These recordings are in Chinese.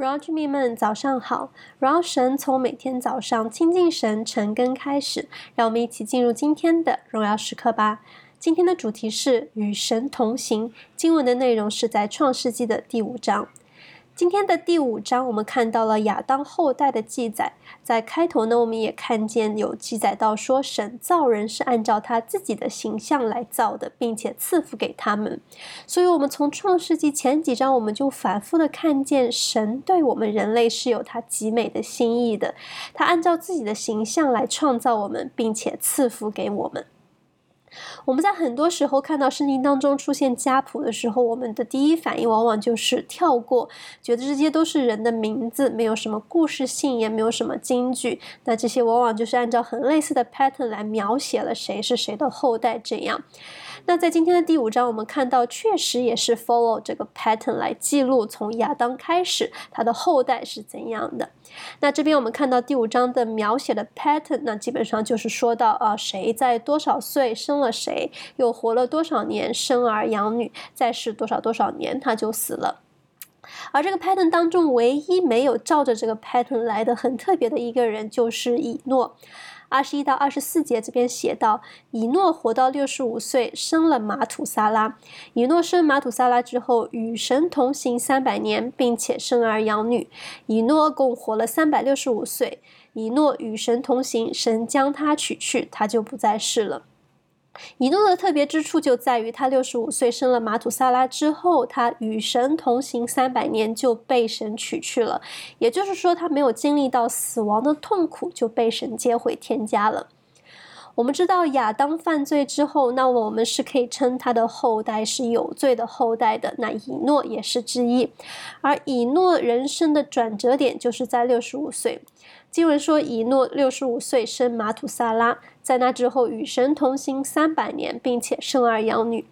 荣耀居民们，早上好！荣耀神从每天早上亲近神晨更开始，让我们一起进入今天的荣耀时刻吧。今天的主题是与神同行，经文的内容是在创世纪的第五章。今天的第五章，我们看到了亚当后代的记载。在开头呢，我们也看见有记载到说，神造人是按照他自己的形象来造的，并且赐福给他们。所以，我们从创世纪前几章，我们就反复的看见神对我们人类是有他极美的心意的。他按照自己的形象来创造我们，并且赐福给我们。我们在很多时候看到圣经当中出现家谱的时候，我们的第一反应往往就是跳过，觉得这些都是人的名字，没有什么故事性，也没有什么金句。那这些往往就是按照很类似的 pattern 来描写了谁是谁的后代这样。那在今天的第五章，我们看到确实也是 follow 这个 pattern 来记录从亚当开始他的后代是怎样的。那这边我们看到第五章的描写的 pattern，那基本上就是说到啊，谁在多少岁生了谁，又活了多少年，生儿养女，再世多少多少年他就死了。而这个 pattern 当中，唯一没有照着这个 pattern 来的很特别的一个人，就是以诺。二十一到二十四节这边写道，以诺活到六十五岁，生了马土撒拉。以诺生马土撒拉之后，与神同行三百年，并且生儿养女。以诺共活了三百六十五岁。以诺与神同行，神将他取去，他就不再世了。以诺的特别之处就在于，他六十五岁生了马土萨拉之后，他与神同行三百年就被神娶去了。也就是说，他没有经历到死亡的痛苦，就被神接回天家了。我们知道亚当犯罪之后，那我们是可以称他的后代是有罪的后代的。那以诺也是之一，而以诺人生的转折点就是在六十五岁。经文说，以诺六十五岁生马土萨拉，在那之后与神同行三百年，并且生儿养女。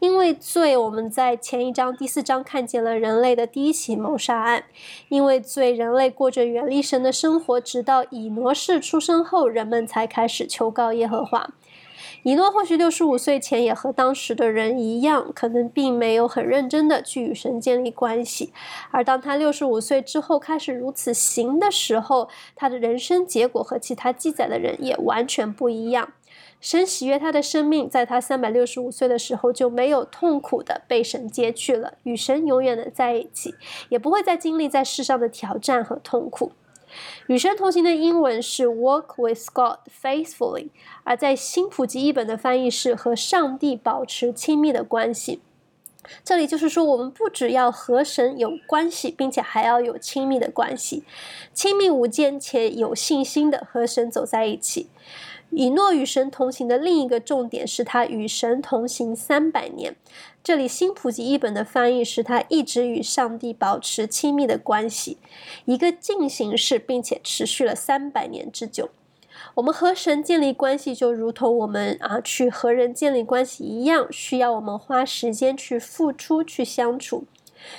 因为罪，我们在前一章第四章看见了人类的第一起谋杀案。因为罪，人类过着远离神的生活，直到以挪士出生后，人们才开始求告耶和华。以诺或许六十五岁前也和当时的人一样，可能并没有很认真的去与神建立关系。而当他六十五岁之后开始如此行的时候，他的人生结果和其他记载的人也完全不一样。神喜悦他的生命，在他三百六十五岁的时候就没有痛苦的被神接去了，与神永远的在一起，也不会再经历在世上的挑战和痛苦。与神同行的英文是 walk with God faithfully，而在新普及译本的翻译是和上帝保持亲密的关系。这里就是说，我们不只要和神有关系，并且还要有亲密的关系，亲密无间且有信心的和神走在一起。以诺与神同行的另一个重点是他与神同行三百年。这里新普及译本的翻译是他一直与上帝保持亲密的关系，一个进行式，并且持续了三百年之久。我们和神建立关系，就如同我们啊去和人建立关系一样，需要我们花时间去付出、去相处。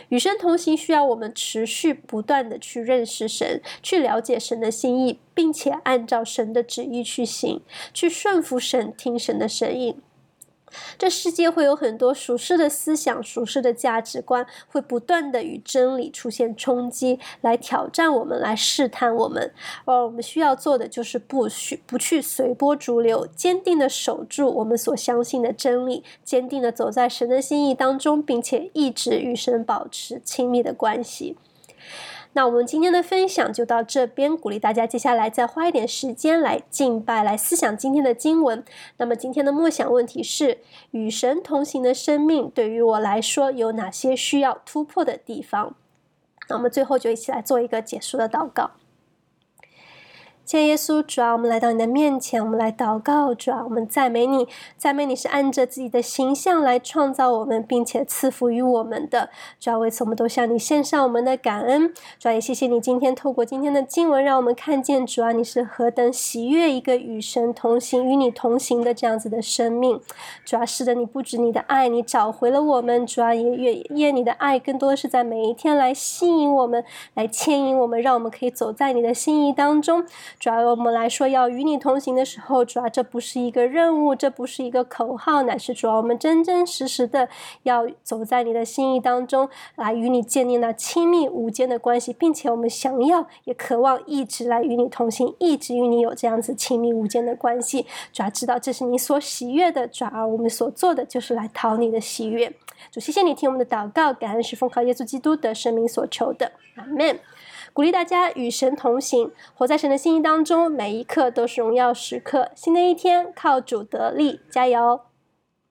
与神同行需要我们持续不断的去认识神，去了解神的心意，并且按照神的旨意去行，去顺服神，听神的声音。这世界会有很多属世的思想、属世的价值观，会不断的与真理出现冲击，来挑战我们，来试探我们。而我们需要做的就是不去不去随波逐流，坚定的守住我们所相信的真理，坚定的走在神的心意当中，并且一直与神保持亲密的关系。那我们今天的分享就到这边，鼓励大家接下来再花一点时间来敬拜，来思想今天的经文。那么今天的默想问题是：与神同行的生命对于我来说有哪些需要突破的地方？那我们最后就一起来做一个结束的祷告。谢耶稣，主啊，我们来到你的面前，我们来祷告，主啊，我们赞美你，赞美你是按着自己的形象来创造我们，并且赐福于我们的。主啊，为此我们都向你献上我们的感恩。主啊，也谢谢你今天透过今天的经文，让我们看见主啊，你是何等喜悦一个与神同行、与你同行的这样子的生命。主啊，是的，你不止你的爱，你找回了我们。主啊，也愿愿你的爱更多是在每一天来吸引我们，来牵引我们，让我们可以走在你的心意当中。主要我们来说要与你同行的时候，主要这不是一个任务，这不是一个口号，乃是主要我们真真实实的要走在你的心意当中，来与你建立那亲密无间的关系，并且我们想要也渴望一直来与你同行，一直与你有这样子亲密无间的关系。主要知道这是你所喜悦的，主要我们所做的就是来讨你的喜悦。主，谢谢你听我们的祷告，感恩是奉靠耶稣基督的生命所求的，阿门。鼓励大家与神同行，活在神的心意当中，每一刻都是荣耀时刻。新的一天，靠主得力，加油！